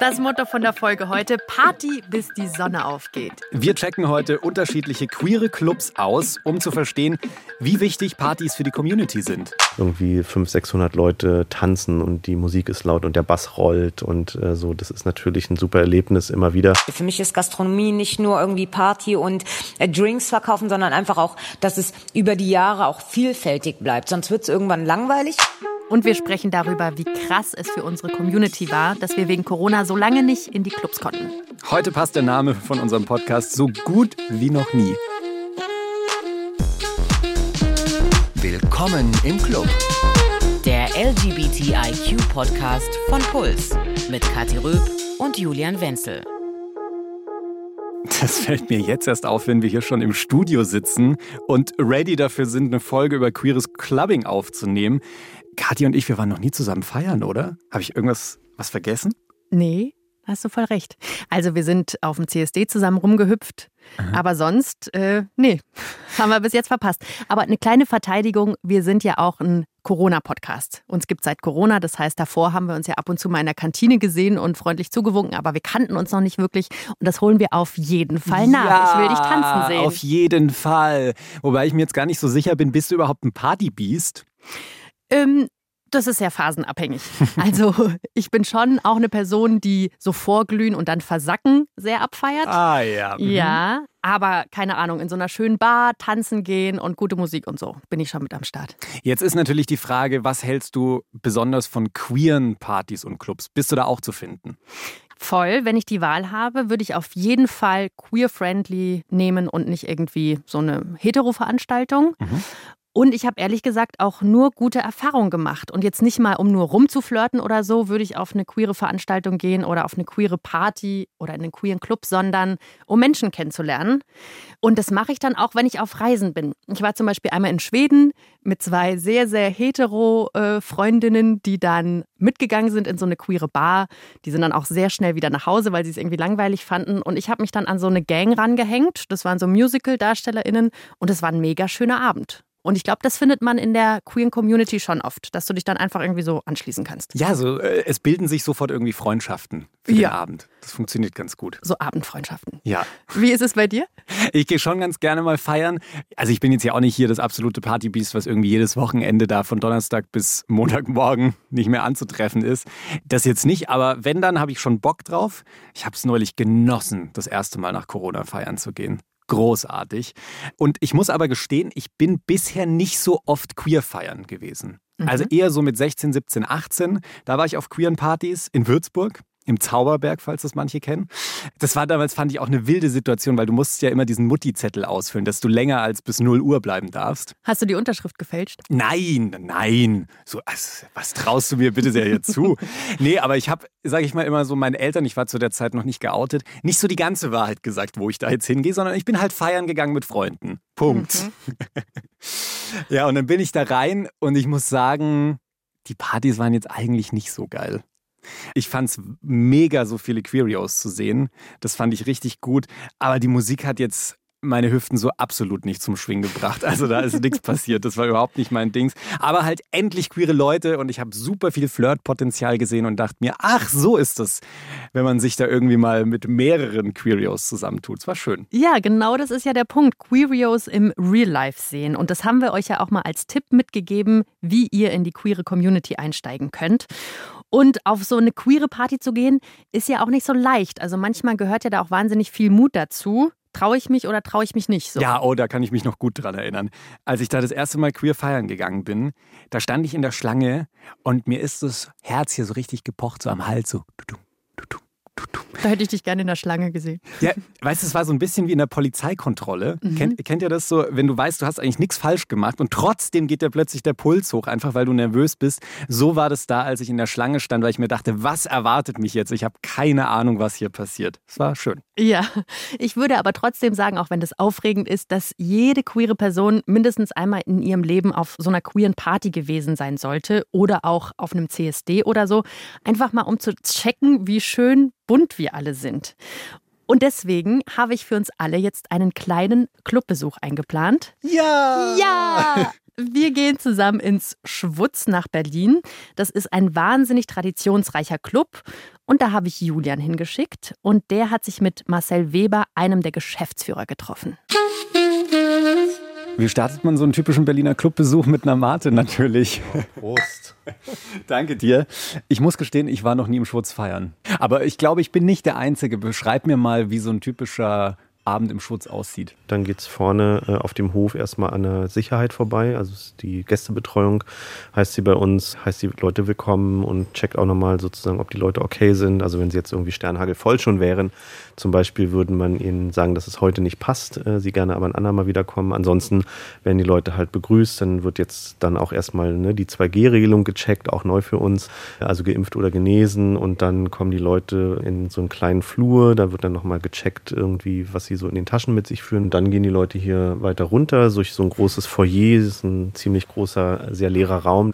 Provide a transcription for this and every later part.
Das Motto von der Folge heute: Party, bis die Sonne aufgeht. Wir checken heute unterschiedliche queere Clubs aus, um zu verstehen, wie wichtig Partys für die Community sind. Irgendwie 500, 600 Leute tanzen und die Musik ist laut und der Bass rollt und äh, so. Das ist natürlich ein super Erlebnis immer wieder. Für mich ist Gastronomie nicht nur irgendwie Party und äh, Drinks verkaufen, sondern einfach auch, dass es über die Jahre auch vielfältig bleibt. Sonst wird es irgendwann langweilig. Und wir sprechen darüber, wie krass es für unsere Community war, dass wir wegen Corona so lange nicht in die Clubs konnten. Heute passt der Name von unserem Podcast so gut wie noch nie. Willkommen im Club. Der LGBTIQ-Podcast von Puls mit Kathi Röb und Julian Wenzel. Das fällt mir jetzt erst auf, wenn wir hier schon im Studio sitzen und ready dafür sind, eine Folge über queeres Clubbing aufzunehmen. Kathi und ich, wir waren noch nie zusammen feiern, oder? Habe ich irgendwas was vergessen? Nee, hast du voll recht. Also wir sind auf dem CSD zusammen rumgehüpft, Aha. aber sonst, äh, nee, haben wir bis jetzt verpasst. Aber eine kleine Verteidigung, wir sind ja auch ein Corona-Podcast. Uns gibt es seit Corona, das heißt, davor haben wir uns ja ab und zu mal in der Kantine gesehen und freundlich zugewunken, aber wir kannten uns noch nicht wirklich und das holen wir auf jeden Fall nach. Ja, ich will dich tanzen sehen. Auf jeden Fall. Wobei ich mir jetzt gar nicht so sicher bin, bist du überhaupt ein Partybeast? Ähm, das ist sehr phasenabhängig. Also ich bin schon auch eine Person, die so vorglühen und dann versacken sehr abfeiert. Ah ja. Mhm. Ja, aber keine Ahnung, in so einer schönen Bar tanzen gehen und gute Musik und so bin ich schon mit am Start. Jetzt ist natürlich die Frage, was hältst du besonders von queeren Partys und Clubs? Bist du da auch zu finden? Voll. Wenn ich die Wahl habe, würde ich auf jeden Fall queer-friendly nehmen und nicht irgendwie so eine hetero-Veranstaltung. Mhm. Und ich habe ehrlich gesagt auch nur gute Erfahrungen gemacht. Und jetzt nicht mal, um nur rumzuflirten oder so, würde ich auf eine queere Veranstaltung gehen oder auf eine queere Party oder in einen queeren Club, sondern um Menschen kennenzulernen. Und das mache ich dann auch, wenn ich auf Reisen bin. Ich war zum Beispiel einmal in Schweden mit zwei sehr, sehr hetero äh, Freundinnen, die dann mitgegangen sind in so eine queere Bar. Die sind dann auch sehr schnell wieder nach Hause, weil sie es irgendwie langweilig fanden. Und ich habe mich dann an so eine Gang rangehängt. Das waren so Musical-DarstellerInnen. Und es war ein mega schöner Abend. Und ich glaube, das findet man in der queeren Community schon oft, dass du dich dann einfach irgendwie so anschließen kannst. Ja, so äh, es bilden sich sofort irgendwie Freundschaften für ja. den Abend. Das funktioniert ganz gut. So Abendfreundschaften. Ja. Wie ist es bei dir? Ich gehe schon ganz gerne mal feiern. Also ich bin jetzt ja auch nicht hier das absolute Partybeast, was irgendwie jedes Wochenende da von Donnerstag bis Montagmorgen nicht mehr anzutreffen ist. Das jetzt nicht, aber wenn, dann habe ich schon Bock drauf. Ich habe es neulich genossen, das erste Mal nach Corona feiern zu gehen großartig. Und ich muss aber gestehen, ich bin bisher nicht so oft queer feiern gewesen. Also mhm. eher so mit 16, 17, 18. Da war ich auf queeren Partys in Würzburg im Zauberberg, falls das manche kennen. Das war damals, fand ich, auch eine wilde Situation, weil du musst ja immer diesen Mutti-Zettel ausfüllen, dass du länger als bis 0 Uhr bleiben darfst. Hast du die Unterschrift gefälscht? Nein, nein. So, also, was traust du mir bitte sehr jetzt zu? nee, aber ich habe, sage ich mal immer so, meinen Eltern, ich war zu der Zeit noch nicht geoutet, nicht so die ganze Wahrheit gesagt, wo ich da jetzt hingehe, sondern ich bin halt feiern gegangen mit Freunden. Punkt. Mhm. ja, und dann bin ich da rein und ich muss sagen, die Partys waren jetzt eigentlich nicht so geil. Ich fand es mega, so viele Queerios zu sehen. Das fand ich richtig gut. Aber die Musik hat jetzt meine Hüften so absolut nicht zum Schwingen gebracht. Also da ist nichts passiert. Das war überhaupt nicht mein Dings. Aber halt endlich queere Leute und ich habe super viel Flirtpotenzial gesehen und dachte mir, ach, so ist das, wenn man sich da irgendwie mal mit mehreren Queerios zusammentut. Es war schön. Ja, genau das ist ja der Punkt. Queerios im Real Life sehen. Und das haben wir euch ja auch mal als Tipp mitgegeben, wie ihr in die queere Community einsteigen könnt. Und auf so eine queere Party zu gehen, ist ja auch nicht so leicht. Also manchmal gehört ja da auch wahnsinnig viel Mut dazu. Traue ich mich oder traue ich mich nicht so? Ja, oh, da kann ich mich noch gut dran erinnern. Als ich da das erste Mal queer feiern gegangen bin, da stand ich in der Schlange und mir ist das Herz hier so richtig gepocht, so am Hals, so. Da hätte ich dich gerne in der Schlange gesehen. Ja, weißt du, es war so ein bisschen wie in der Polizeikontrolle. Mhm. Kennt, kennt ihr das so, wenn du weißt, du hast eigentlich nichts falsch gemacht und trotzdem geht dir plötzlich der Puls hoch, einfach weil du nervös bist. So war das da, als ich in der Schlange stand, weil ich mir dachte, was erwartet mich jetzt? Ich habe keine Ahnung, was hier passiert. Es war schön. Ja, ich würde aber trotzdem sagen, auch wenn das aufregend ist, dass jede queere Person mindestens einmal in ihrem Leben auf so einer queeren Party gewesen sein sollte oder auch auf einem CSD oder so. Einfach mal um zu checken, wie schön bunt wir alle sind. Und deswegen habe ich für uns alle jetzt einen kleinen Clubbesuch eingeplant. Ja! Ja! Wir gehen zusammen ins Schwutz nach Berlin. Das ist ein wahnsinnig traditionsreicher Club. Und da habe ich Julian hingeschickt. Und der hat sich mit Marcel Weber, einem der Geschäftsführer, getroffen. Wie startet man so einen typischen Berliner Clubbesuch mit einer Mate natürlich? Prost. Danke dir. Ich muss gestehen, ich war noch nie im Schwutz feiern. Aber ich glaube, ich bin nicht der Einzige. Beschreib mir mal, wie so ein typischer Abend im Schutz aussieht. Dann geht es vorne äh, auf dem Hof erstmal an der Sicherheit vorbei. Also die Gästebetreuung heißt sie bei uns, heißt die Leute willkommen und checkt auch nochmal sozusagen, ob die Leute okay sind. Also wenn sie jetzt irgendwie Sternhagel voll schon wären, zum Beispiel würde man ihnen sagen, dass es heute nicht passt, äh, sie gerne aber ein andermal wiederkommen. Ansonsten werden die Leute halt begrüßt, dann wird jetzt dann auch erstmal ne, die 2G-Regelung gecheckt, auch neu für uns, also geimpft oder genesen und dann kommen die Leute in so einen kleinen Flur, da wird dann nochmal gecheckt irgendwie, was sie so in den Taschen mit sich führen. Dann gehen die Leute hier weiter runter durch so ein großes Foyer, das ist ein ziemlich großer, sehr leerer Raum.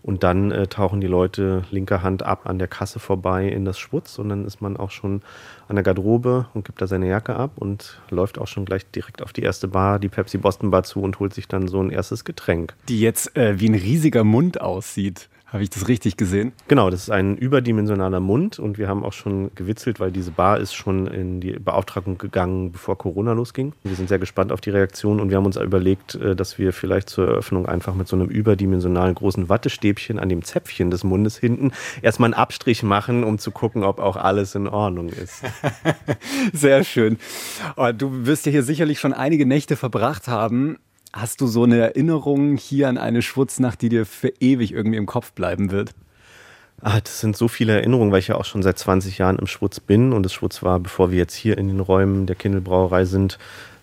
Und dann äh, tauchen die Leute linker Hand ab an der Kasse vorbei in das Schwutz und dann ist man auch schon an der Garderobe und gibt da seine Jacke ab und läuft auch schon gleich direkt auf die erste Bar, die Pepsi Boston Bar zu und holt sich dann so ein erstes Getränk. Die jetzt äh, wie ein riesiger Mund aussieht. Habe ich das richtig gesehen? Genau, das ist ein überdimensionaler Mund und wir haben auch schon gewitzelt, weil diese Bar ist schon in die Beauftragung gegangen, bevor Corona losging. Wir sind sehr gespannt auf die Reaktion und wir haben uns überlegt, äh, dass wir vielleicht zur Eröffnung einfach mit so einem überdimensionalen großen Wattestäbchen an dem Zäpfchen des Mundes hinten erstmal einen Abstrich machen, um zu gucken, ob auch alles in Ordnung ist. sehr schön. Oh, du wirst ja hier sicherlich schon einige Nächte verbracht haben. Hast du so eine Erinnerung hier an eine Schwutznacht, die dir für ewig irgendwie im Kopf bleiben wird? Ah, das sind so viele Erinnerungen, weil ich ja auch schon seit 20 Jahren im Schwutz bin und das Schwutz war, bevor wir jetzt hier in den Räumen der Kindelbrauerei sind,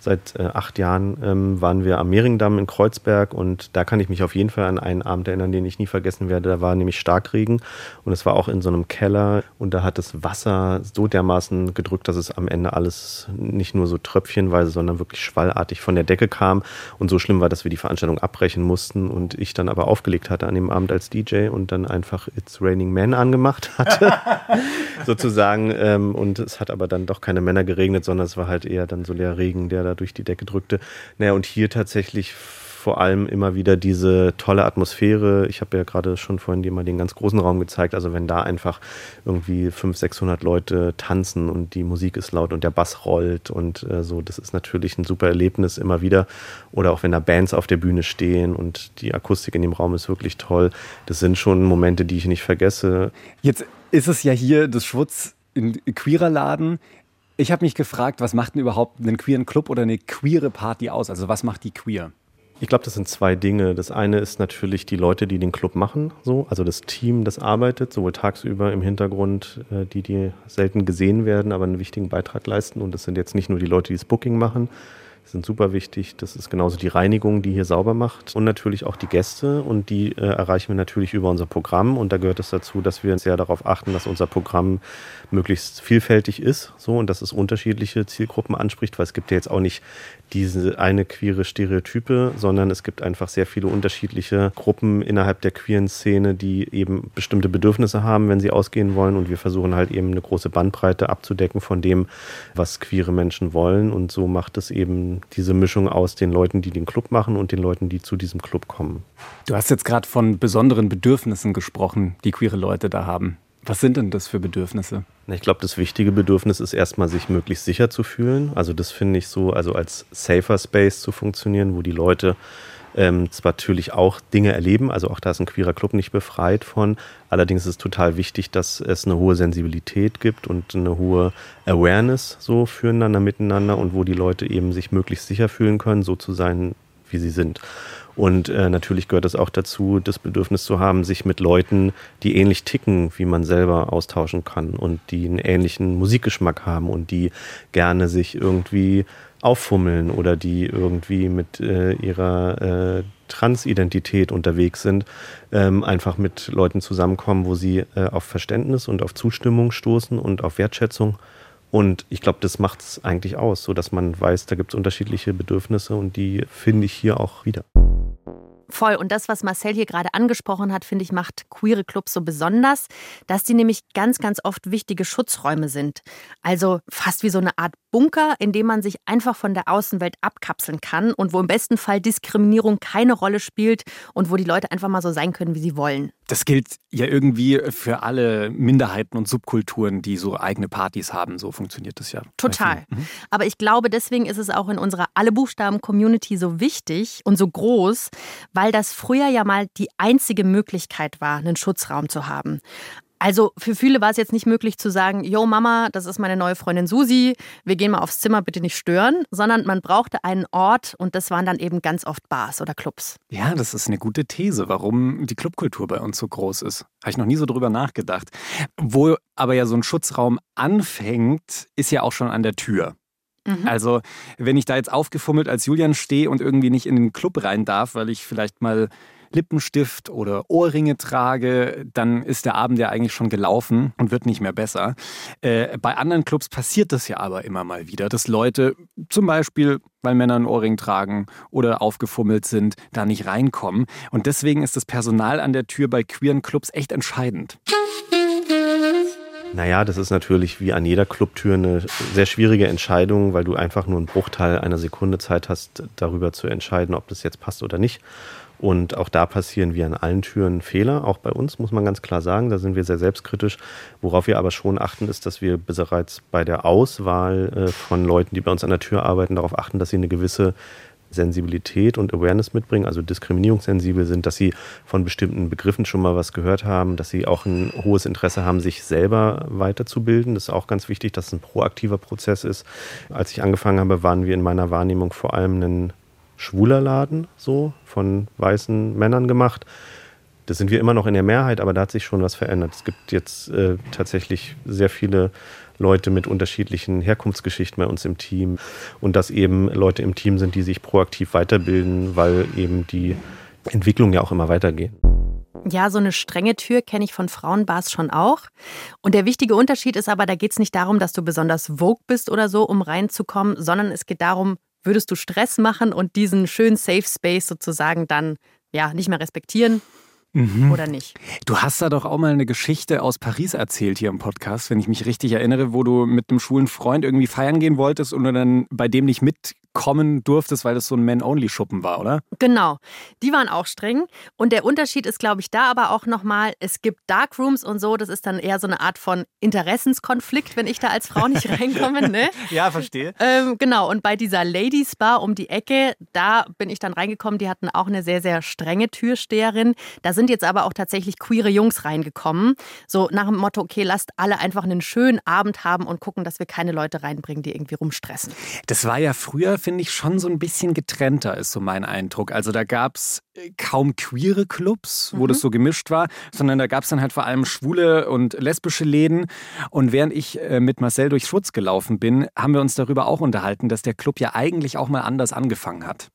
Seit äh, acht Jahren ähm, waren wir am Mehringdamm in Kreuzberg und da kann ich mich auf jeden Fall an einen Abend erinnern, den ich nie vergessen werde. Da war nämlich Starkregen und es war auch in so einem Keller und da hat das Wasser so dermaßen gedrückt, dass es am Ende alles nicht nur so tröpfchenweise, sondern wirklich schwallartig von der Decke kam. Und so schlimm war, dass wir die Veranstaltung abbrechen mussten und ich dann aber aufgelegt hatte an dem Abend als DJ und dann einfach It's Raining Men angemacht hatte, sozusagen. Ähm, und es hat aber dann doch keine Männer geregnet, sondern es war halt eher dann so der Regen, der da durch die Decke drückte. Naja, und hier tatsächlich vor allem immer wieder diese tolle Atmosphäre. Ich habe ja gerade schon vorhin dir mal den ganz großen Raum gezeigt. Also wenn da einfach irgendwie 500, 600 Leute tanzen und die Musik ist laut und der Bass rollt und äh, so, das ist natürlich ein super Erlebnis immer wieder. Oder auch wenn da Bands auf der Bühne stehen und die Akustik in dem Raum ist wirklich toll. Das sind schon Momente, die ich nicht vergesse. Jetzt ist es ja hier das Schwutz in queerer Laden. Ich habe mich gefragt, was macht denn überhaupt einen queeren Club oder eine queere Party aus? Also was macht die queer? Ich glaube, das sind zwei Dinge. Das eine ist natürlich die Leute, die den Club machen, so, also das Team, das arbeitet, sowohl tagsüber im Hintergrund, äh, die, die selten gesehen werden, aber einen wichtigen Beitrag leisten. Und das sind jetzt nicht nur die Leute, die das Booking machen, sind super wichtig. Das ist genauso die Reinigung, die hier sauber macht. Und natürlich auch die Gäste. Und die äh, erreichen wir natürlich über unser Programm. Und da gehört es dazu, dass wir sehr darauf achten, dass unser Programm möglichst vielfältig ist, so. Und dass es unterschiedliche Zielgruppen anspricht, weil es gibt ja jetzt auch nicht diese eine queere Stereotype, sondern es gibt einfach sehr viele unterschiedliche Gruppen innerhalb der queeren Szene, die eben bestimmte Bedürfnisse haben, wenn sie ausgehen wollen. Und wir versuchen halt eben eine große Bandbreite abzudecken von dem, was queere Menschen wollen. Und so macht es eben diese Mischung aus den Leuten, die den Club machen und den Leuten, die zu diesem Club kommen. Du hast jetzt gerade von besonderen Bedürfnissen gesprochen, die queere Leute da haben. Was sind denn das für Bedürfnisse? Ich glaube, das wichtige Bedürfnis ist erstmal, sich möglichst sicher zu fühlen. Also das finde ich so, also als safer Space zu funktionieren, wo die Leute ähm, zwar natürlich auch Dinge erleben, also auch da ist ein queerer Club nicht befreit von. Allerdings ist es total wichtig, dass es eine hohe Sensibilität gibt und eine hohe Awareness so füreinander, miteinander und wo die Leute eben sich möglichst sicher fühlen können, so zu sein, wie sie sind. Und äh, natürlich gehört es auch dazu, das Bedürfnis zu haben, sich mit Leuten, die ähnlich ticken, wie man selber austauschen kann und die einen ähnlichen Musikgeschmack haben und die gerne sich irgendwie auffummeln oder die irgendwie mit äh, ihrer äh, Transidentität unterwegs sind, ähm, einfach mit Leuten zusammenkommen, wo sie äh, auf Verständnis und auf Zustimmung stoßen und auf Wertschätzung. Und ich glaube, das macht es eigentlich aus, so dass man weiß, da gibt es unterschiedliche Bedürfnisse und die finde ich hier auch wieder. Voll. Und das, was Marcel hier gerade angesprochen hat, finde ich, macht queere Clubs so besonders, dass die nämlich ganz, ganz oft wichtige Schutzräume sind. Also fast wie so eine Art Bunker, in dem man sich einfach von der Außenwelt abkapseln kann und wo im besten Fall Diskriminierung keine Rolle spielt und wo die Leute einfach mal so sein können, wie sie wollen. Das gilt ja irgendwie für alle Minderheiten und Subkulturen, die so eigene Partys haben. So funktioniert das ja. Total. Mhm. Aber ich glaube, deswegen ist es auch in unserer Alle Buchstaben-Community so wichtig und so groß, weil das früher ja mal die einzige Möglichkeit war, einen Schutzraum zu haben. Also für viele war es jetzt nicht möglich zu sagen, yo Mama, das ist meine neue Freundin Susi, wir gehen mal aufs Zimmer, bitte nicht stören, sondern man brauchte einen Ort und das waren dann eben ganz oft Bars oder Clubs. Ja, das ist eine gute These, warum die Clubkultur bei uns so groß ist. Habe ich noch nie so drüber nachgedacht. Wo aber ja so ein Schutzraum anfängt, ist ja auch schon an der Tür. Mhm. Also, wenn ich da jetzt aufgefummelt als Julian stehe und irgendwie nicht in den Club rein darf, weil ich vielleicht mal Lippenstift oder Ohrringe trage, dann ist der Abend ja eigentlich schon gelaufen und wird nicht mehr besser. Äh, bei anderen Clubs passiert das ja aber immer mal wieder, dass Leute zum Beispiel, weil Männer einen Ohrring tragen oder aufgefummelt sind, da nicht reinkommen. Und deswegen ist das Personal an der Tür bei queeren Clubs echt entscheidend. Naja, das ist natürlich wie an jeder Clubtür eine sehr schwierige Entscheidung, weil du einfach nur einen Bruchteil einer Sekunde Zeit hast, darüber zu entscheiden, ob das jetzt passt oder nicht. Und auch da passieren wie an allen Türen Fehler, auch bei uns, muss man ganz klar sagen. Da sind wir sehr selbstkritisch. Worauf wir aber schon achten, ist, dass wir bereits bei der Auswahl äh, von Leuten, die bei uns an der Tür arbeiten, darauf achten, dass sie eine gewisse Sensibilität und Awareness mitbringen, also diskriminierungssensibel sind, dass sie von bestimmten Begriffen schon mal was gehört haben, dass sie auch ein hohes Interesse haben, sich selber weiterzubilden. Das ist auch ganz wichtig, dass es ein proaktiver Prozess ist. Als ich angefangen habe, waren wir in meiner Wahrnehmung vor allem ein schwuler Laden, so von weißen Männern gemacht. Das sind wir immer noch in der Mehrheit, aber da hat sich schon was verändert. Es gibt jetzt äh, tatsächlich sehr viele Leute mit unterschiedlichen Herkunftsgeschichten bei uns im Team und dass eben Leute im Team sind, die sich proaktiv weiterbilden, weil eben die Entwicklung ja auch immer weitergeht. Ja, so eine strenge Tür kenne ich von Frauenbars schon auch. Und der wichtige Unterschied ist aber, da geht es nicht darum, dass du besonders vogue bist oder so, um reinzukommen, sondern es geht darum, würdest du Stress machen und diesen schönen Safe Space sozusagen dann ja nicht mehr respektieren? Mhm. Oder nicht? Du hast da doch auch mal eine Geschichte aus Paris erzählt hier im Podcast, wenn ich mich richtig erinnere, wo du mit einem schwulen Freund irgendwie feiern gehen wolltest und du dann bei dem nicht mit kommen durftest, weil das so ein Man-Only-Schuppen war, oder? Genau. Die waren auch streng. Und der Unterschied ist, glaube ich, da aber auch nochmal, es gibt Darkrooms und so. Das ist dann eher so eine Art von Interessenskonflikt, wenn ich da als Frau nicht reinkomme. Ne? ja, verstehe. Ähm, genau. Und bei dieser Ladies Bar um die Ecke, da bin ich dann reingekommen. Die hatten auch eine sehr, sehr strenge Türsteherin. Da sind jetzt aber auch tatsächlich queere Jungs reingekommen. So nach dem Motto, okay, lasst alle einfach einen schönen Abend haben und gucken, dass wir keine Leute reinbringen, die irgendwie rumstressen. Das war ja früher finde ich, schon so ein bisschen getrennter, ist so mein Eindruck. Also da gab es äh, kaum queere Clubs, wo mhm. das so gemischt war, sondern da gab es dann halt vor allem schwule und lesbische Läden. Und während ich äh, mit Marcel durch Schutz gelaufen bin, haben wir uns darüber auch unterhalten, dass der Club ja eigentlich auch mal anders angefangen hat.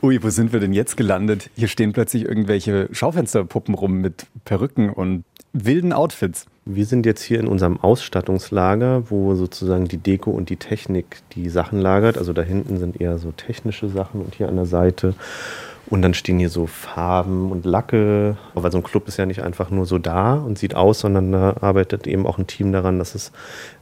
Ui, wo sind wir denn jetzt gelandet? Hier stehen plötzlich irgendwelche Schaufensterpuppen rum mit Perücken und wilden Outfits. Wir sind jetzt hier in unserem Ausstattungslager, wo sozusagen die Deko und die Technik die Sachen lagert. Also da hinten sind eher so technische Sachen und hier an der Seite und dann stehen hier so Farben und Lacke. Weil so ein Club ist ja nicht einfach nur so da und sieht aus, sondern da arbeitet eben auch ein Team daran, dass es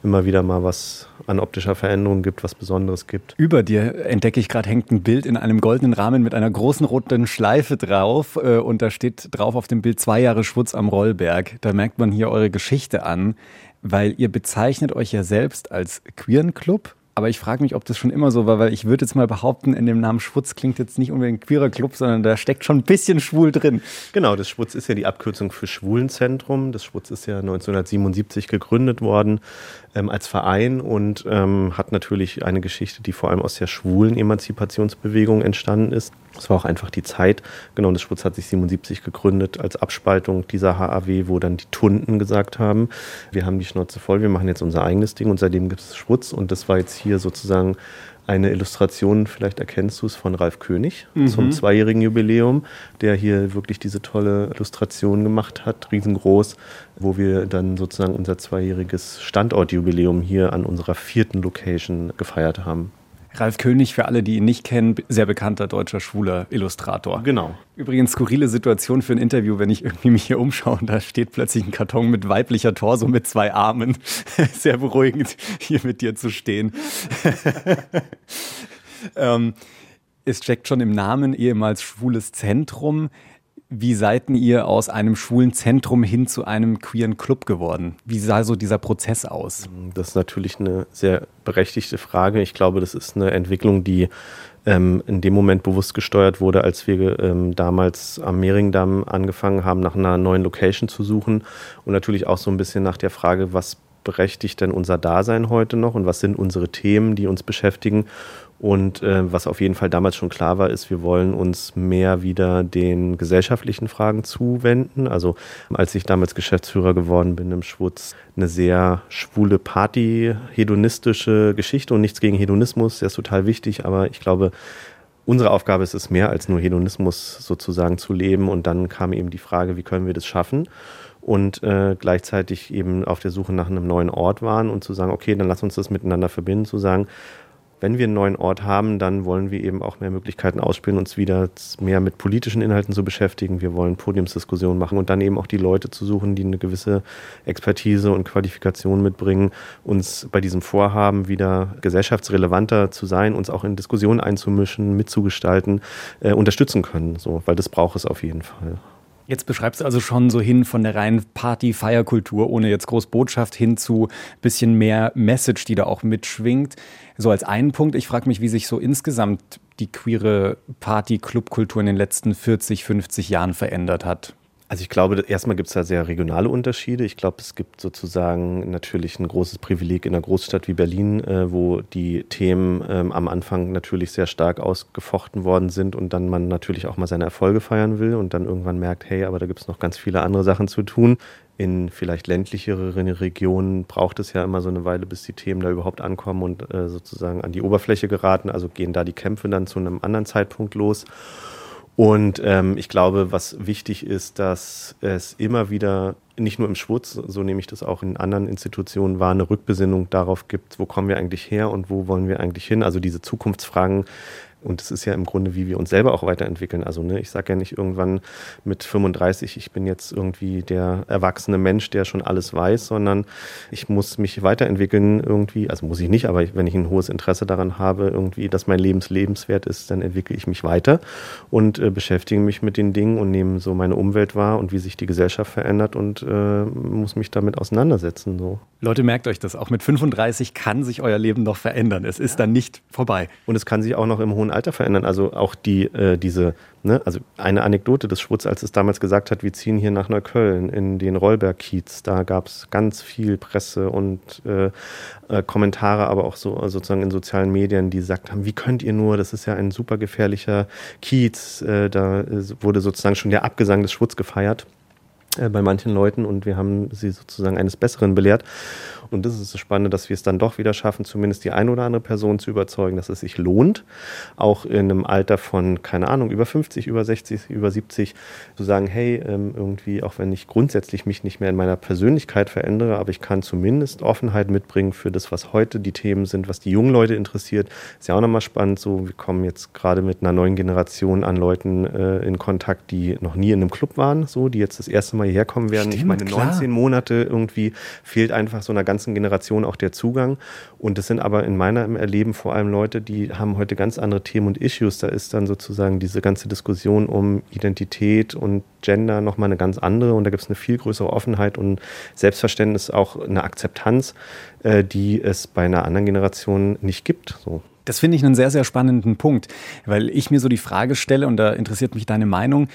immer wieder mal was an optischer Veränderung gibt, was Besonderes gibt. Über dir entdecke ich gerade hängt ein Bild in einem goldenen Rahmen mit einer großen roten Schleife drauf äh, und da steht drauf auf dem Bild zwei Jahre Schwutz am Rollberg. Da merkt man hier eure Geschichte an, weil ihr bezeichnet euch ja selbst als queeren Club aber ich frage mich, ob das schon immer so war, weil ich würde jetzt mal behaupten, in dem Namen Schwutz klingt jetzt nicht unbedingt ein queerer Club, sondern da steckt schon ein bisschen schwul drin. Genau, das Schwutz ist ja die Abkürzung für Schwulenzentrum. Das Schwutz ist ja 1977 gegründet worden ähm, als Verein und ähm, hat natürlich eine Geschichte, die vor allem aus der schwulen Emanzipationsbewegung entstanden ist. Es war auch einfach die Zeit. Genau, das Schwutz hat sich 77 gegründet als Abspaltung dieser HAW, wo dann die Tunden gesagt haben, wir haben die Schnauze voll, wir machen jetzt unser eigenes Ding und seitdem gibt es Schwutz und das war jetzt hier sozusagen eine Illustration, vielleicht erkennst du es, von Ralf König mhm. zum zweijährigen Jubiläum, der hier wirklich diese tolle Illustration gemacht hat, riesengroß, wo wir dann sozusagen unser zweijähriges Standortjubiläum hier an unserer vierten Location gefeiert haben. Ralf König, für alle, die ihn nicht kennen, sehr bekannter deutscher schwuler Illustrator. Genau. Übrigens skurrile Situation für ein Interview, wenn ich irgendwie mich hier umschaue und da steht plötzlich ein Karton mit weiblicher Torso mit zwei Armen. Sehr beruhigend, hier mit dir zu stehen. ähm, es steckt schon im Namen ehemals schwules Zentrum. Wie seid ihr aus einem schwulen Zentrum hin zu einem queeren Club geworden? Wie sah so dieser Prozess aus? Das ist natürlich eine sehr berechtigte Frage. Ich glaube, das ist eine Entwicklung, die ähm, in dem Moment bewusst gesteuert wurde, als wir ähm, damals am Mehringdamm angefangen haben, nach einer neuen Location zu suchen und natürlich auch so ein bisschen nach der Frage, was berechtigt denn unser Dasein heute noch und was sind unsere Themen, die uns beschäftigen und äh, was auf jeden Fall damals schon klar war, ist, wir wollen uns mehr wieder den gesellschaftlichen Fragen zuwenden. Also als ich damals Geschäftsführer geworden bin im Schwutz, eine sehr schwule Party, hedonistische Geschichte und nichts gegen Hedonismus, der ist total wichtig, aber ich glaube, unsere Aufgabe ist es mehr als nur Hedonismus sozusagen zu leben. Und dann kam eben die Frage, wie können wir das schaffen? und äh, gleichzeitig eben auf der Suche nach einem neuen Ort waren und zu sagen, okay, dann lass uns das miteinander verbinden, zu sagen, wenn wir einen neuen Ort haben, dann wollen wir eben auch mehr Möglichkeiten ausspielen, uns wieder mehr mit politischen Inhalten zu beschäftigen. Wir wollen Podiumsdiskussionen machen und dann eben auch die Leute zu suchen, die eine gewisse Expertise und Qualifikation mitbringen, uns bei diesem Vorhaben wieder gesellschaftsrelevanter zu sein, uns auch in Diskussionen einzumischen, mitzugestalten, äh, unterstützen können. So, weil das braucht es auf jeden Fall. Jetzt beschreibst du also schon so hin von der reinen Party-Feierkultur, ohne jetzt groß Botschaft, hin zu bisschen mehr Message, die da auch mitschwingt. So als einen Punkt, ich frage mich, wie sich so insgesamt die queere Party-Club-Kultur in den letzten 40, 50 Jahren verändert hat. Also ich glaube, erstmal gibt es da sehr regionale Unterschiede. Ich glaube, es gibt sozusagen natürlich ein großes Privileg in einer Großstadt wie Berlin, äh, wo die Themen ähm, am Anfang natürlich sehr stark ausgefochten worden sind und dann man natürlich auch mal seine Erfolge feiern will und dann irgendwann merkt, hey, aber da gibt es noch ganz viele andere Sachen zu tun. In vielleicht ländlicheren Regionen braucht es ja immer so eine Weile, bis die Themen da überhaupt ankommen und äh, sozusagen an die Oberfläche geraten. Also gehen da die Kämpfe dann zu einem anderen Zeitpunkt los. Und ähm, ich glaube, was wichtig ist, dass es immer wieder, nicht nur im Schwutz, so nehme ich das auch in anderen Institutionen wahr, eine Rückbesinnung darauf gibt, wo kommen wir eigentlich her und wo wollen wir eigentlich hin. Also diese Zukunftsfragen und es ist ja im Grunde, wie wir uns selber auch weiterentwickeln. Also ne, ich sage ja nicht irgendwann mit 35, ich bin jetzt irgendwie der erwachsene Mensch, der schon alles weiß, sondern ich muss mich weiterentwickeln irgendwie. Also muss ich nicht, aber wenn ich ein hohes Interesse daran habe, irgendwie, dass mein Lebens lebenswert ist, dann entwickle ich mich weiter und äh, beschäftige mich mit den Dingen und nehme so meine Umwelt wahr und wie sich die Gesellschaft verändert und äh, muss mich damit auseinandersetzen. So. Leute, merkt euch das. Auch mit 35 kann sich euer Leben noch verändern. Es ist dann nicht vorbei. Und es kann sich auch noch im hohen Alter verändern. Also auch die, äh, diese, ne, also eine Anekdote des Schwutz, als es damals gesagt hat, wir ziehen hier nach Neukölln in den Rollberg-Kiez, da gab es ganz viel Presse und äh, äh, Kommentare, aber auch so sozusagen in sozialen Medien, die gesagt haben, wie könnt ihr nur, das ist ja ein super gefährlicher Kiez, äh, da wurde sozusagen schon der Abgesang des Schwutz gefeiert äh, bei manchen Leuten und wir haben sie sozusagen eines Besseren belehrt. Und das ist das Spannende, dass wir es dann doch wieder schaffen, zumindest die eine oder andere Person zu überzeugen, dass es sich lohnt, auch in einem Alter von, keine Ahnung, über 50, über 60, über 70, zu sagen, hey, ähm, irgendwie, auch wenn ich grundsätzlich mich nicht mehr in meiner Persönlichkeit verändere, aber ich kann zumindest Offenheit mitbringen für das, was heute die Themen sind, was die jungen Leute interessiert. Ist ja auch nochmal spannend, so, wir kommen jetzt gerade mit einer neuen Generation an Leuten äh, in Kontakt, die noch nie in einem Club waren, so, die jetzt das erste Mal hierher kommen werden. Stimmt, ich meine, 19 klar. Monate irgendwie fehlt einfach so einer ganz ganzen Generation auch der Zugang. Und das sind aber in meinem Erleben vor allem Leute, die haben heute ganz andere Themen und Issues. Da ist dann sozusagen diese ganze Diskussion um Identität und Gender nochmal eine ganz andere. Und da gibt es eine viel größere Offenheit und Selbstverständnis, auch eine Akzeptanz, äh, die es bei einer anderen Generation nicht gibt. So. Das finde ich einen sehr, sehr spannenden Punkt, weil ich mir so die Frage stelle, und da interessiert mich deine Meinung,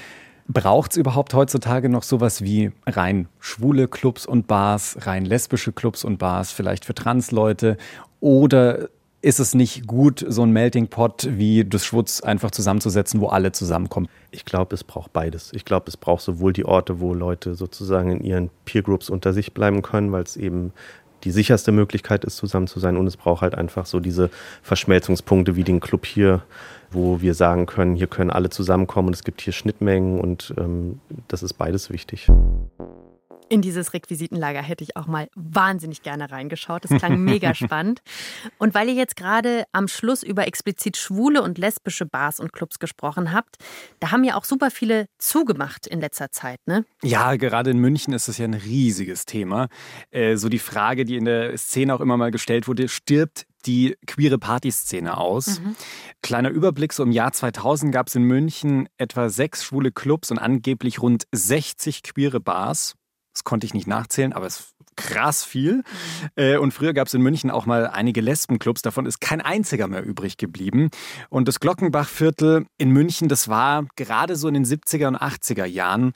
Braucht es überhaupt heutzutage noch sowas wie rein schwule Clubs und Bars, rein lesbische Clubs und Bars, vielleicht für Transleute? Oder ist es nicht gut, so ein Melting Pot wie das Schwutz einfach zusammenzusetzen, wo alle zusammenkommen? Ich glaube, es braucht beides. Ich glaube, es braucht sowohl die Orte, wo Leute sozusagen in ihren Peer Groups unter sich bleiben können, weil es eben die sicherste Möglichkeit ist, zusammen zu sein. Und es braucht halt einfach so diese Verschmelzungspunkte wie den Club hier wo wir sagen können, hier können alle zusammenkommen und es gibt hier Schnittmengen und ähm, das ist beides wichtig. In dieses Requisitenlager hätte ich auch mal wahnsinnig gerne reingeschaut. Das klang mega spannend. Und weil ihr jetzt gerade am Schluss über explizit schwule und lesbische Bars und Clubs gesprochen habt, da haben ja auch super viele zugemacht in letzter Zeit, ne? Ja, gerade in München ist das ja ein riesiges Thema. Äh, so die Frage, die in der Szene auch immer mal gestellt wurde, stirbt die queere Partyszene aus. Mhm. Kleiner Überblick, so im Jahr 2000 gab es in München etwa sechs schwule Clubs und angeblich rund 60 queere Bars. Das konnte ich nicht nachzählen, aber es krass viel. Äh, und früher gab es in München auch mal einige Lesbenclubs. Davon ist kein einziger mehr übrig geblieben. Und das Glockenbachviertel in München, das war gerade so in den 70er und 80er Jahren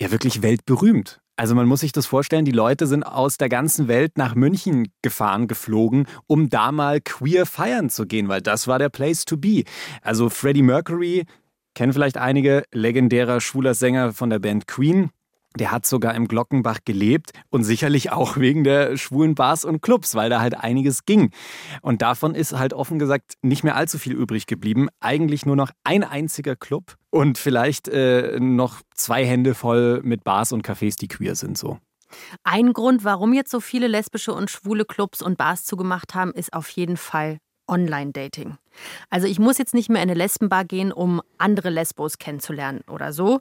ja wirklich weltberühmt. Also man muss sich das vorstellen, die Leute sind aus der ganzen Welt nach München gefahren, geflogen, um da mal queer feiern zu gehen, weil das war der Place to be. Also Freddie Mercury, kennen vielleicht einige, legendärer schwuler Sänger von der Band Queen, der hat sogar im Glockenbach gelebt und sicherlich auch wegen der schwulen Bars und Clubs, weil da halt einiges ging. Und davon ist halt offen gesagt nicht mehr allzu viel übrig geblieben. Eigentlich nur noch ein einziger Club und vielleicht äh, noch zwei Hände voll mit Bars und Cafés, die queer sind so. Ein Grund, warum jetzt so viele lesbische und schwule Clubs und Bars zugemacht haben, ist auf jeden Fall Online-Dating. Also ich muss jetzt nicht mehr in eine Lesbenbar gehen, um andere Lesbos kennenzulernen oder so.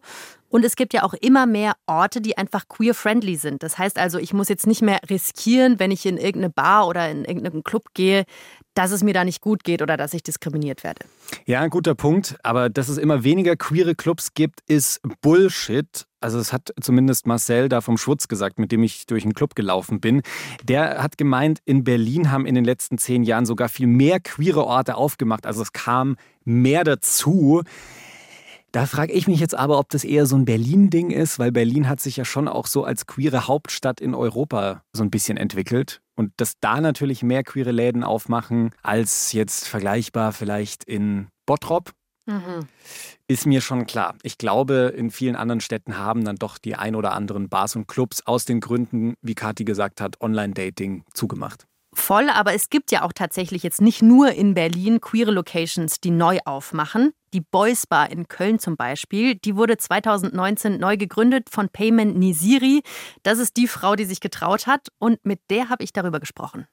Und es gibt ja auch immer mehr Orte, die einfach queer-friendly sind. Das heißt also, ich muss jetzt nicht mehr riskieren, wenn ich in irgendeine Bar oder in irgendeinen Club gehe, dass es mir da nicht gut geht oder dass ich diskriminiert werde. Ja, guter Punkt. Aber dass es immer weniger queere Clubs gibt, ist Bullshit. Also es hat zumindest Marcel da vom Schwutz gesagt, mit dem ich durch einen Club gelaufen bin. Der hat gemeint, in Berlin haben in den letzten zehn Jahren sogar viel mehr queere Orte aufgemacht. Also es kam mehr dazu. Da frage ich mich jetzt aber, ob das eher so ein Berlin-Ding ist, weil Berlin hat sich ja schon auch so als queere Hauptstadt in Europa so ein bisschen entwickelt. Und dass da natürlich mehr queere Läden aufmachen als jetzt vergleichbar vielleicht in Bottrop, mhm. ist mir schon klar. Ich glaube, in vielen anderen Städten haben dann doch die ein oder anderen Bars und Clubs aus den Gründen, wie Kathi gesagt hat, Online-Dating zugemacht voll, aber es gibt ja auch tatsächlich jetzt nicht nur in Berlin queere Locations, die neu aufmachen. Die Boys Bar in Köln zum Beispiel, die wurde 2019 neu gegründet von Payman Nisiri. Das ist die Frau, die sich getraut hat und mit der habe ich darüber gesprochen.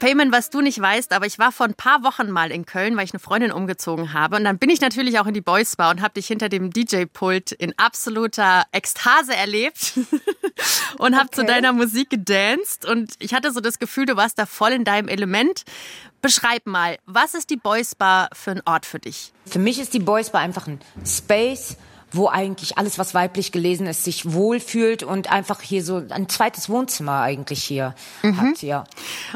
Payman, was du nicht weißt, aber ich war vor ein paar Wochen mal in Köln, weil ich eine Freundin umgezogen habe. Und dann bin ich natürlich auch in die Boys Bar und habe dich hinter dem DJ-Pult in absoluter Ekstase erlebt und habe okay. zu deiner Musik gedanced. Und ich hatte so das Gefühl, du warst da voll in deinem Element. Beschreib mal, was ist die Boys Bar für ein Ort für dich? Für mich ist die Boys Bar einfach ein Space, wo eigentlich alles, was weiblich gelesen ist, sich wohlfühlt und einfach hier so ein zweites Wohnzimmer eigentlich hier mhm. hat, ja.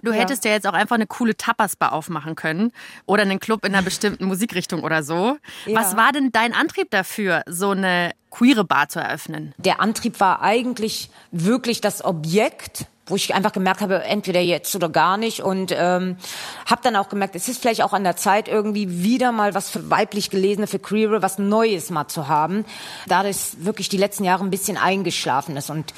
Du ja. hättest ja jetzt auch einfach eine coole Tapas-Bar aufmachen können oder einen Club in einer bestimmten Musikrichtung oder so. Ja. Was war denn dein Antrieb dafür, so eine queere Bar zu eröffnen? Der Antrieb war eigentlich wirklich das Objekt, wo ich einfach gemerkt habe, entweder jetzt oder gar nicht. Und ähm, habe dann auch gemerkt, es ist vielleicht auch an der Zeit irgendwie wieder mal was für weiblich gelesene, für Queere, was Neues mal zu haben, da das wirklich die letzten Jahre ein bisschen eingeschlafen ist. Und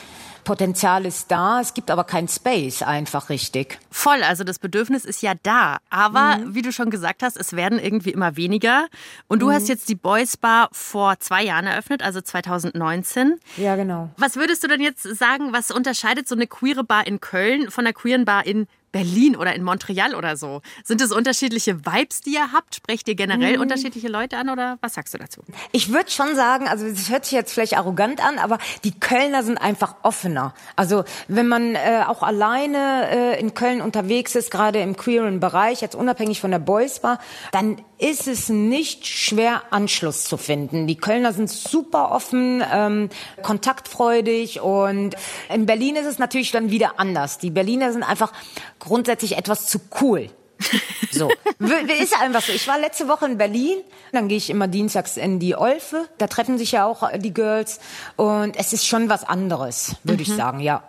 Potenzial ist da, es gibt aber kein Space einfach richtig. Voll, also das Bedürfnis ist ja da. Aber mhm. wie du schon gesagt hast, es werden irgendwie immer weniger. Und du mhm. hast jetzt die Boys Bar vor zwei Jahren eröffnet, also 2019. Ja, genau. Was würdest du denn jetzt sagen, was unterscheidet so eine queere Bar in Köln von einer queeren Bar in Berlin oder in Montreal oder so. Sind es unterschiedliche Vibes, die ihr habt? Sprecht ihr generell mhm. unterschiedliche Leute an oder was sagst du dazu? Ich würde schon sagen, also das hört sich jetzt vielleicht arrogant an, aber die Kölner sind einfach offener. Also wenn man äh, auch alleine äh, in Köln unterwegs ist, gerade im queeren Bereich, jetzt unabhängig von der Boys Bar, dann ist es nicht schwer, Anschluss zu finden. Die Kölner sind super offen, ähm, kontaktfreudig und in Berlin ist es natürlich dann wieder anders. Die Berliner sind einfach grundsätzlich etwas zu cool. So, ist einfach so. Ich war letzte Woche in Berlin, dann gehe ich immer dienstags in die Olfe. Da treffen sich ja auch die Girls und es ist schon was anderes, würde mhm. ich sagen, ja.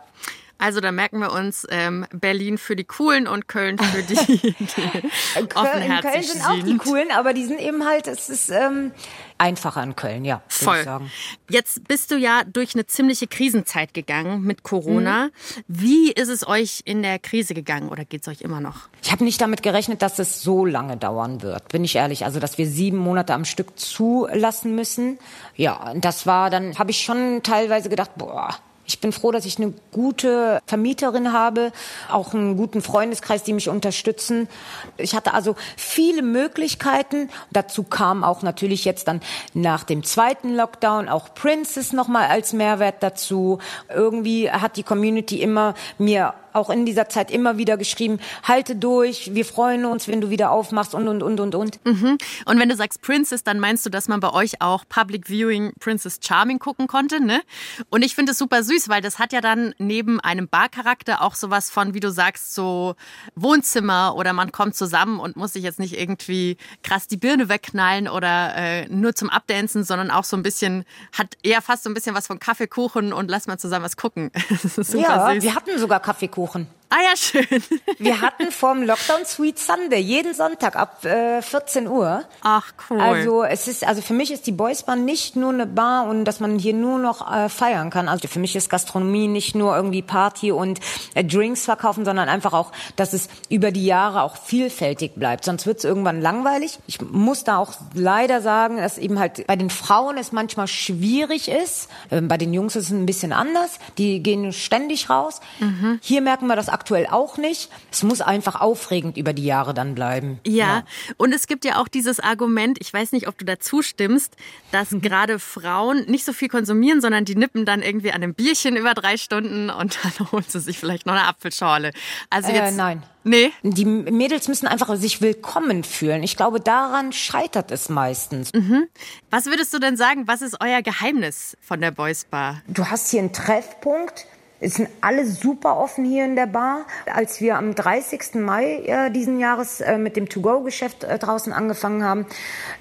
Also da merken wir uns ähm, Berlin für die Coolen und Köln für die, die Köln, In Köln sind auch die Coolen, aber die sind eben halt, es ist ähm, einfacher in Köln, ja. Voll. Jetzt bist du ja durch eine ziemliche Krisenzeit gegangen mit Corona. Mhm. Wie ist es euch in der Krise gegangen oder geht es euch immer noch? Ich habe nicht damit gerechnet, dass es so lange dauern wird, bin ich ehrlich. Also, dass wir sieben Monate am Stück zulassen müssen. Ja, das war, dann habe ich schon teilweise gedacht, boah, ich bin froh, dass ich eine gute Vermieterin habe, auch einen guten Freundeskreis, die mich unterstützen. Ich hatte also viele Möglichkeiten. Dazu kam auch natürlich jetzt dann nach dem zweiten Lockdown auch Princess nochmal als Mehrwert dazu. Irgendwie hat die Community immer mir auch in dieser Zeit immer wieder geschrieben, halte durch, wir freuen uns, wenn du wieder aufmachst und, und, und, und, und. Mhm. Und wenn du sagst Princess, dann meinst du, dass man bei euch auch Public Viewing Princess Charming gucken konnte, ne? Und ich finde es super süß, weil das hat ja dann neben einem Barcharakter auch sowas von, wie du sagst, so Wohnzimmer oder man kommt zusammen und muss sich jetzt nicht irgendwie krass die Birne wegknallen oder äh, nur zum Abdancen, sondern auch so ein bisschen, hat eher fast so ein bisschen was von Kaffeekuchen und lass mal zusammen was gucken. ja, süß. wir hatten sogar Kaffeekuchen. Kuchen. Ah ja, schön. Wir hatten vorm Lockdown Sweet Sunday jeden Sonntag ab äh, 14 Uhr. Ach cool. Also es ist, also für mich ist die Boys Bar nicht nur eine Bar und dass man hier nur noch äh, feiern kann. Also für mich ist Gastronomie nicht nur irgendwie Party und äh, Drinks verkaufen, sondern einfach auch, dass es über die Jahre auch vielfältig bleibt. Sonst wird es irgendwann langweilig. Ich muss da auch leider sagen, dass eben halt bei den Frauen es manchmal schwierig ist. Ähm, bei den Jungs ist es ein bisschen anders. Die gehen ständig raus. Mhm. Hier merken wir das aktuell auch nicht. Es muss einfach aufregend über die Jahre dann bleiben. Ja, ja. und es gibt ja auch dieses Argument, ich weiß nicht, ob du dazu stimmst, dass mhm. gerade Frauen nicht so viel konsumieren, sondern die nippen dann irgendwie an einem Bierchen über drei Stunden und dann holen sie sich vielleicht noch eine Apfelschorle. Also äh, jetzt, äh, nein. Nee. Die Mädels müssen einfach sich willkommen fühlen. Ich glaube, daran scheitert es meistens. Mhm. Was würdest du denn sagen, was ist euer Geheimnis von der Boys Bar? Du hast hier einen Treffpunkt es sind alle super offen hier in der Bar. Als wir am 30. Mai äh, diesen Jahres äh, mit dem To-Go-Geschäft äh, draußen angefangen haben,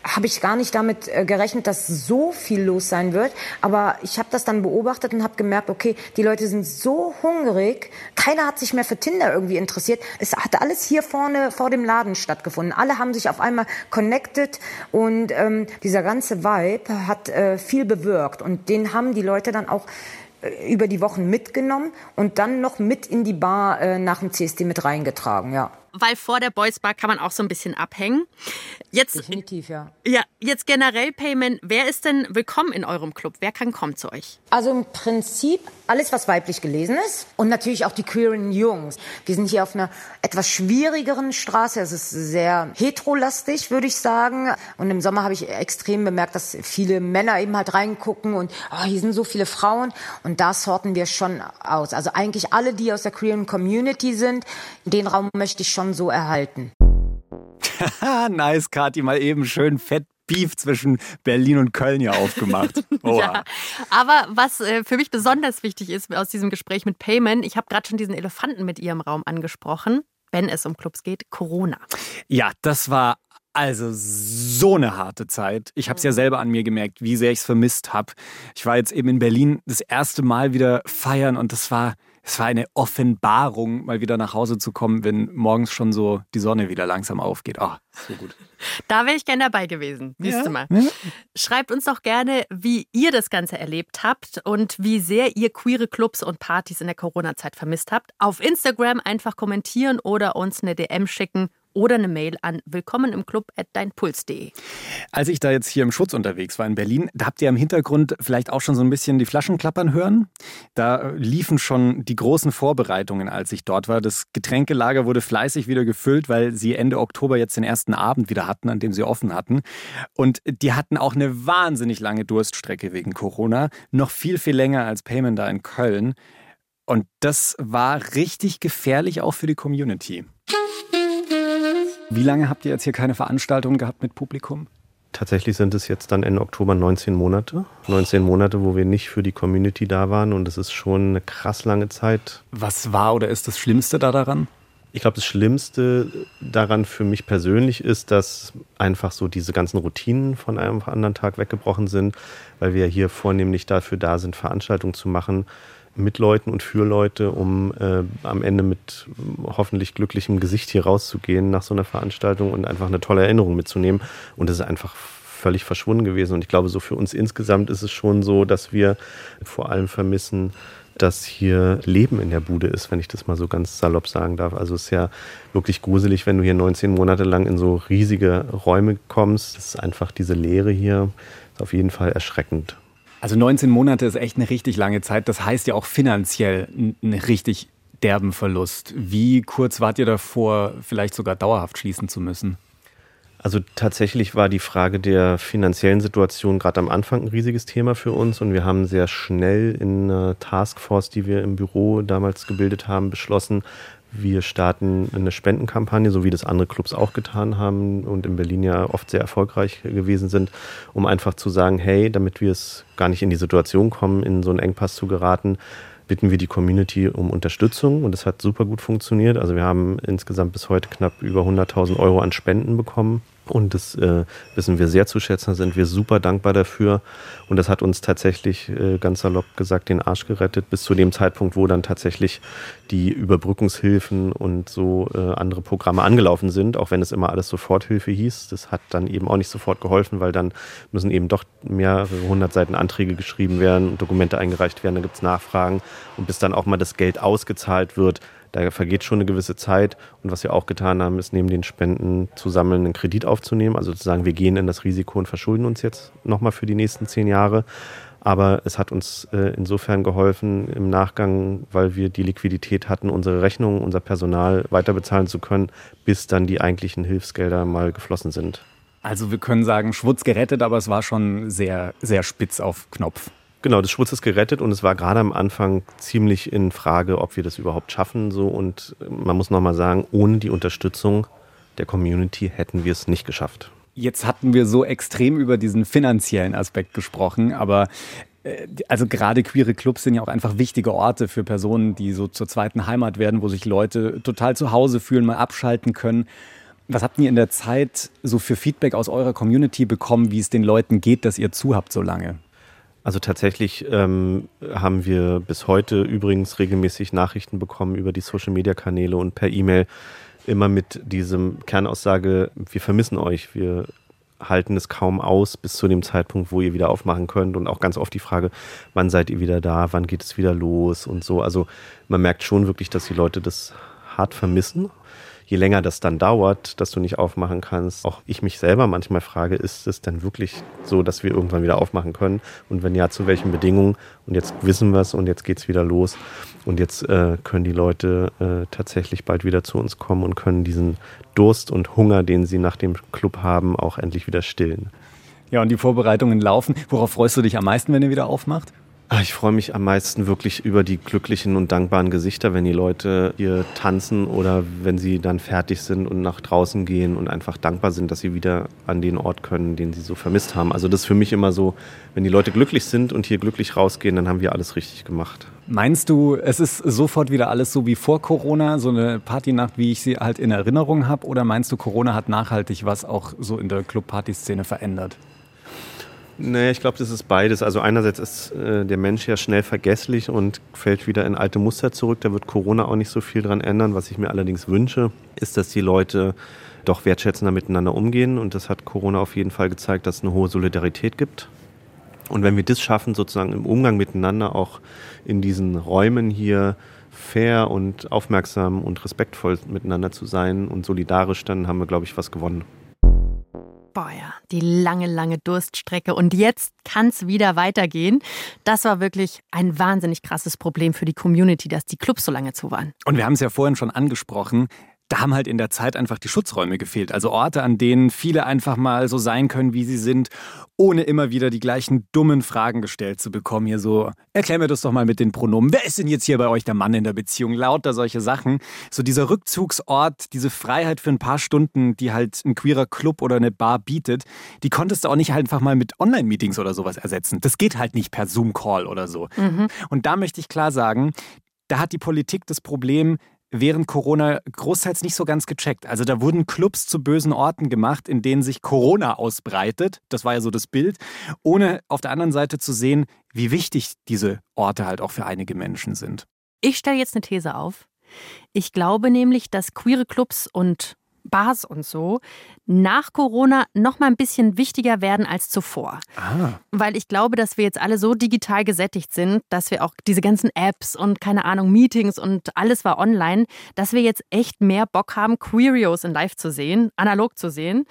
habe ich gar nicht damit äh, gerechnet, dass so viel los sein wird. Aber ich habe das dann beobachtet und habe gemerkt, okay, die Leute sind so hungrig. Keiner hat sich mehr für Tinder irgendwie interessiert. Es hat alles hier vorne vor dem Laden stattgefunden. Alle haben sich auf einmal connected und ähm, dieser ganze Vibe hat äh, viel bewirkt. Und den haben die Leute dann auch über die Wochen mitgenommen und dann noch mit in die Bar äh, nach dem CSD mit reingetragen, ja weil vor der Boys Bar kann man auch so ein bisschen abhängen. Jetzt, Definitiv, ja. Ja, jetzt generell Payment. Wer ist denn willkommen in eurem Club? Wer kann kommen zu euch? Also im Prinzip alles, was weiblich gelesen ist und natürlich auch die queeren Jungs. Wir sind hier auf einer etwas schwierigeren Straße. Es ist sehr heterolastig, würde ich sagen. Und im Sommer habe ich extrem bemerkt, dass viele Männer eben halt reingucken und oh, hier sind so viele Frauen. Und da sorten wir schon aus. Also eigentlich alle, die aus der queeren Community sind, den Raum möchte ich schon schon so erhalten. nice, Kathi, mal eben schön fett Beef zwischen Berlin und Köln hier aufgemacht. ja, aber was äh, für mich besonders wichtig ist aus diesem Gespräch mit Payman, ich habe gerade schon diesen Elefanten mit ihr im Raum angesprochen, wenn es um Clubs geht, Corona. Ja, das war also so eine harte Zeit. Ich habe es ja mhm. selber an mir gemerkt, wie sehr ich es vermisst habe. Ich war jetzt eben in Berlin das erste Mal wieder feiern und das war es war eine Offenbarung, mal wieder nach Hause zu kommen, wenn morgens schon so die Sonne wieder langsam aufgeht. Ah, oh, so gut. Da wäre ich gerne dabei gewesen. Siehst ja. mal. Schreibt uns doch gerne, wie ihr das Ganze erlebt habt und wie sehr ihr queere Clubs und Partys in der Corona-Zeit vermisst habt. Auf Instagram einfach kommentieren oder uns eine DM schicken oder eine Mail an willkommen im Club at deinpuls.de. Als ich da jetzt hier im Schutz unterwegs war in Berlin, da habt ihr im Hintergrund vielleicht auch schon so ein bisschen die Flaschen klappern hören. Da liefen schon die großen Vorbereitungen, als ich dort war. Das Getränkelager wurde fleißig wieder gefüllt, weil sie Ende Oktober jetzt den ersten Abend wieder hatten, an dem sie offen hatten. Und die hatten auch eine wahnsinnig lange Durststrecke wegen Corona. Noch viel, viel länger als Payment da in Köln. Und das war richtig gefährlich auch für die Community. Wie lange habt ihr jetzt hier keine Veranstaltungen gehabt mit Publikum? Tatsächlich sind es jetzt dann Ende Oktober 19 Monate. 19 Monate, wo wir nicht für die Community da waren und das ist schon eine krass lange Zeit. Was war oder ist das Schlimmste da daran? Ich glaube, das Schlimmste daran für mich persönlich ist, dass einfach so diese ganzen Routinen von einem anderen Tag weggebrochen sind, weil wir hier vornehmlich dafür da sind, Veranstaltungen zu machen, mit Leuten und für Leute, um äh, am Ende mit hoffentlich glücklichem Gesicht hier rauszugehen nach so einer Veranstaltung und einfach eine tolle Erinnerung mitzunehmen. Und das ist einfach völlig verschwunden gewesen. Und ich glaube, so für uns insgesamt ist es schon so, dass wir vor allem vermissen, dass hier Leben in der Bude ist, wenn ich das mal so ganz salopp sagen darf. Also es ist ja wirklich gruselig, wenn du hier 19 Monate lang in so riesige Räume kommst. Das ist einfach diese Leere hier, ist auf jeden Fall erschreckend. Also 19 Monate ist echt eine richtig lange Zeit. Das heißt ja auch finanziell einen richtig derben Verlust. Wie kurz wart ihr davor, vielleicht sogar dauerhaft schließen zu müssen? Also tatsächlich war die Frage der finanziellen Situation gerade am Anfang ein riesiges Thema für uns und wir haben sehr schnell in einer Taskforce, die wir im Büro damals gebildet haben, beschlossen, wir starten eine Spendenkampagne, so wie das andere Clubs auch getan haben und in Berlin ja oft sehr erfolgreich gewesen sind, um einfach zu sagen, hey, damit wir es gar nicht in die Situation kommen, in so einen Engpass zu geraten, bitten wir die Community um Unterstützung und es hat super gut funktioniert. Also wir haben insgesamt bis heute knapp über 100.000 Euro an Spenden bekommen und das äh, wissen wir sehr zu schätzen, sind wir super dankbar dafür. Und das hat uns tatsächlich, äh, ganz salopp gesagt, den Arsch gerettet, bis zu dem Zeitpunkt, wo dann tatsächlich die Überbrückungshilfen und so äh, andere Programme angelaufen sind, auch wenn es immer alles Soforthilfe hieß. Das hat dann eben auch nicht sofort geholfen, weil dann müssen eben doch mehrere hundert Seiten Anträge geschrieben werden, Dokumente eingereicht werden, da gibt es Nachfragen. Und bis dann auch mal das Geld ausgezahlt wird, da vergeht schon eine gewisse Zeit. Und was wir auch getan haben, ist neben den Spenden zu sammeln, einen Kredit aufzunehmen. Also zu sagen, wir gehen in das Risiko und verschulden uns jetzt nochmal für die nächsten zehn Jahre. Aber es hat uns äh, insofern geholfen im Nachgang, weil wir die Liquidität hatten, unsere Rechnungen, unser Personal weiter bezahlen zu können, bis dann die eigentlichen Hilfsgelder mal geflossen sind. Also wir können sagen, Schwutz gerettet, aber es war schon sehr, sehr spitz auf Knopf. Genau, das Schwutz ist gerettet und es war gerade am Anfang ziemlich in Frage, ob wir das überhaupt schaffen. So und man muss nochmal sagen, ohne die Unterstützung der Community hätten wir es nicht geschafft. Jetzt hatten wir so extrem über diesen finanziellen Aspekt gesprochen, aber äh, also gerade queere Clubs sind ja auch einfach wichtige Orte für Personen, die so zur zweiten Heimat werden, wo sich Leute total zu Hause fühlen, mal abschalten können. Was habt ihr in der Zeit so für Feedback aus eurer Community bekommen, wie es den Leuten geht, dass ihr zu habt so lange? Also tatsächlich ähm, haben wir bis heute übrigens regelmäßig Nachrichten bekommen über die Social-Media-Kanäle und per E-Mail immer mit diesem Kernaussage, wir vermissen euch, wir halten es kaum aus bis zu dem Zeitpunkt, wo ihr wieder aufmachen könnt und auch ganz oft die Frage, wann seid ihr wieder da, wann geht es wieder los und so. Also man merkt schon wirklich, dass die Leute das hart vermissen je länger das dann dauert, dass du nicht aufmachen kannst, auch ich mich selber manchmal frage, ist es denn wirklich so, dass wir irgendwann wieder aufmachen können? Und wenn ja, zu welchen Bedingungen? Und jetzt wissen wir es und jetzt geht es wieder los. Und jetzt äh, können die Leute äh, tatsächlich bald wieder zu uns kommen und können diesen Durst und Hunger, den sie nach dem Club haben, auch endlich wieder stillen. Ja, und die Vorbereitungen laufen. Worauf freust du dich am meisten, wenn ihr wieder aufmacht? Ah, ich freue mich am meisten wirklich über die glücklichen und dankbaren Gesichter, wenn die Leute hier tanzen oder wenn sie dann fertig sind und nach draußen gehen und einfach dankbar sind, dass sie wieder an den Ort können, den sie so vermisst haben. Also das ist für mich immer so, wenn die Leute glücklich sind und hier glücklich rausgehen, dann haben wir alles richtig gemacht. Meinst du, es ist sofort wieder alles so wie vor Corona, so eine Partynacht, wie ich sie halt in Erinnerung habe? Oder meinst du, Corona hat nachhaltig was auch so in der Club-Party-Szene verändert? Nee, ich glaube, das ist beides. Also einerseits ist äh, der Mensch ja schnell vergesslich und fällt wieder in alte Muster zurück. Da wird Corona auch nicht so viel dran ändern. Was ich mir allerdings wünsche, ist, dass die Leute doch wertschätzender miteinander umgehen. Und das hat Corona auf jeden Fall gezeigt, dass es eine hohe Solidarität gibt. Und wenn wir das schaffen, sozusagen im Umgang miteinander auch in diesen Räumen hier fair und aufmerksam und respektvoll miteinander zu sein und solidarisch, dann haben wir, glaube ich, was gewonnen. Boah, ja, die lange, lange Durststrecke. Und jetzt kann es wieder weitergehen. Das war wirklich ein wahnsinnig krasses Problem für die Community, dass die Clubs so lange zu waren. Und wir haben es ja vorhin schon angesprochen da haben halt in der Zeit einfach die Schutzräume gefehlt. Also Orte, an denen viele einfach mal so sein können, wie sie sind, ohne immer wieder die gleichen dummen Fragen gestellt zu bekommen. Hier so, erklär mir das doch mal mit den Pronomen. Wer ist denn jetzt hier bei euch der Mann in der Beziehung? Lauter solche Sachen. So dieser Rückzugsort, diese Freiheit für ein paar Stunden, die halt ein queerer Club oder eine Bar bietet, die konntest du auch nicht einfach mal mit Online-Meetings oder sowas ersetzen. Das geht halt nicht per Zoom-Call oder so. Mhm. Und da möchte ich klar sagen, da hat die Politik das Problem, während Corona großteils nicht so ganz gecheckt. Also da wurden Clubs zu bösen Orten gemacht, in denen sich Corona ausbreitet. Das war ja so das Bild. Ohne auf der anderen Seite zu sehen, wie wichtig diese Orte halt auch für einige Menschen sind. Ich stelle jetzt eine These auf. Ich glaube nämlich, dass queere Clubs und Bars und so nach Corona noch mal ein bisschen wichtiger werden als zuvor. Ah. Weil ich glaube, dass wir jetzt alle so digital gesättigt sind, dass wir auch diese ganzen Apps und keine Ahnung, Meetings und alles war online, dass wir jetzt echt mehr Bock haben, Queerios in Live zu sehen, analog zu sehen.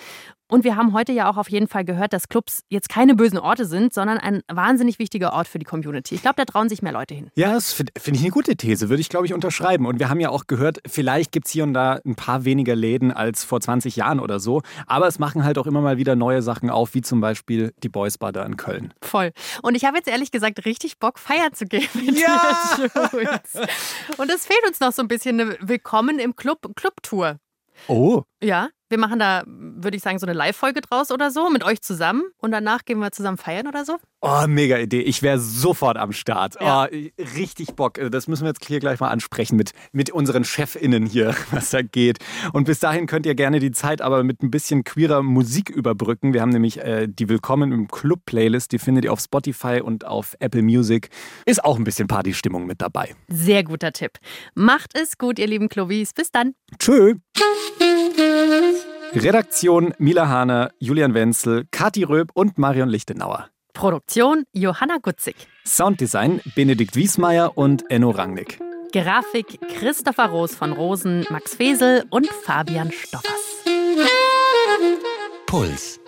Und wir haben heute ja auch auf jeden Fall gehört, dass Clubs jetzt keine bösen Orte sind, sondern ein wahnsinnig wichtiger Ort für die Community. Ich glaube, da trauen sich mehr Leute hin. Ja, das finde find ich eine gute These, würde ich, glaube ich, unterschreiben. Und wir haben ja auch gehört, vielleicht gibt es hier und da ein paar weniger Läden als vor 20 Jahren oder so. Aber es machen halt auch immer mal wieder neue Sachen auf, wie zum Beispiel die Boys Bar da in Köln. Voll. Und ich habe jetzt ehrlich gesagt richtig Bock, feiern zu gehen mit Ja! Jules. Und es fehlt uns noch so ein bisschen eine Willkommen im Club, Clubtour. Oh, Ja, wir machen da, würde ich sagen, so eine Live-Folge draus oder so mit euch zusammen. Und danach gehen wir zusammen feiern oder so. oh mega Idee. Ich wäre sofort am Start. Ja. Oh, richtig Bock. Das müssen wir jetzt hier gleich mal ansprechen mit, mit unseren ChefInnen hier, was da geht. Und bis dahin könnt ihr gerne die Zeit aber mit ein bisschen queerer Musik überbrücken. Wir haben nämlich äh, die Willkommen im Club-Playlist. Die findet ihr auf Spotify und auf Apple Music. Ist auch ein bisschen Partystimmung mit dabei. Sehr guter Tipp. Macht es gut, ihr lieben Clovis. Bis dann. Tschö. Redaktion Mila Hahner, Julian Wenzel, Kati Röb und Marion Lichtenauer. Produktion Johanna Gutzig. Sounddesign Benedikt Wiesmeier und Enno Rangnick. Grafik Christopher Roos von Rosen, Max Fesel und Fabian Stoffers. Puls.